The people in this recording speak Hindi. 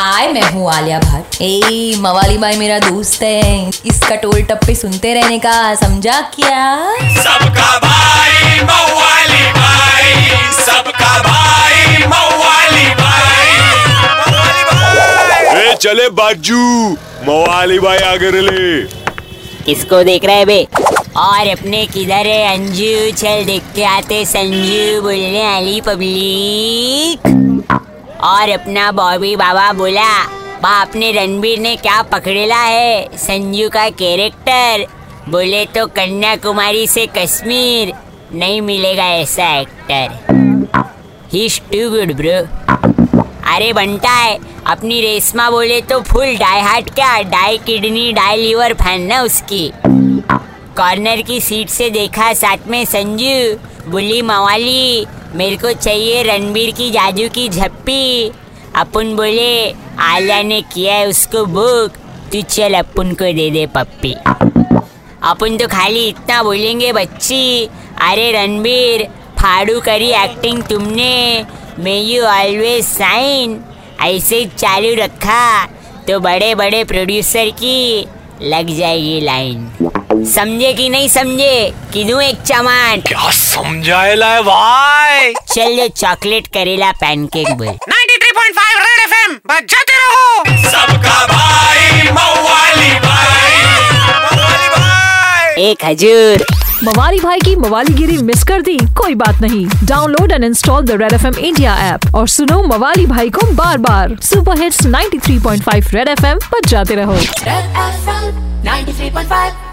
हाय मैं हूँ आलिया भट्ट। ए मवाली भाई मेरा दोस्त है। इसका टोल टप्पे सुनते रहने का समझा क्या? सबका भाई मवाली भाई। सबका भाई मवाली भाई। मवाली भाई ए चले बाजू। मवाली भाई आगे ले किसको देख रहे है बे? और अपने किधर है? अंजू चल देख के आते संजू बोलने वाली पब्लिक। और अपना बॉबी बाबा बोला, बाप ने रणबीर ने क्या पकड़ेला है? संजू का कैरेक्टर बोले तो कन्याकुमारी से कश्मीर। नहीं मिलेगा ऐसा एक्टर ही टू गुड ब्रो अरे, बनता है। अपनी रेशमा बोले तो फुल डाई हार्ट क्या? Die kidney die liver fan ना उसकी। कॉर्नर की सीट से देखा साथ में संजू। बुली, मवाली मेरे को चाहिए रणबीर की जादू की झप्पी। अपन बोले, आलिया ने किया है उसको बुक तू चल, अपन को दे दे पप्पी। अपन तो खाली इतना बोलेंगे, बच्ची। अरे रणबीर, फाड़ू करी एक्टिंग तुमने। मे यू ऑलवेज साइन ऐसे चालू रखा। तो बड़े बड़े प्रोड्यूसर की लग जाएगी लाइन समझे कि नहीं समझे? कि दूँ एक चमाट? क्या समझाएला है भाई? चल जो चॉकलेट करेला पैनकेक बोल। 93.5 रेड एफएम बजाते रहो। सबका भाई मवाली भाई। मवाली भाई। एक हजूर। मवाली भाई की मवालीगिरी मिस कर दी कोई बात नहीं। Download and install the Red FM India India ऐप और सुनो मवाली भाई को बार बार सुपर हिट्स 93.5 रेड एफ़ एम पर जाते रहो। Red FM 93.5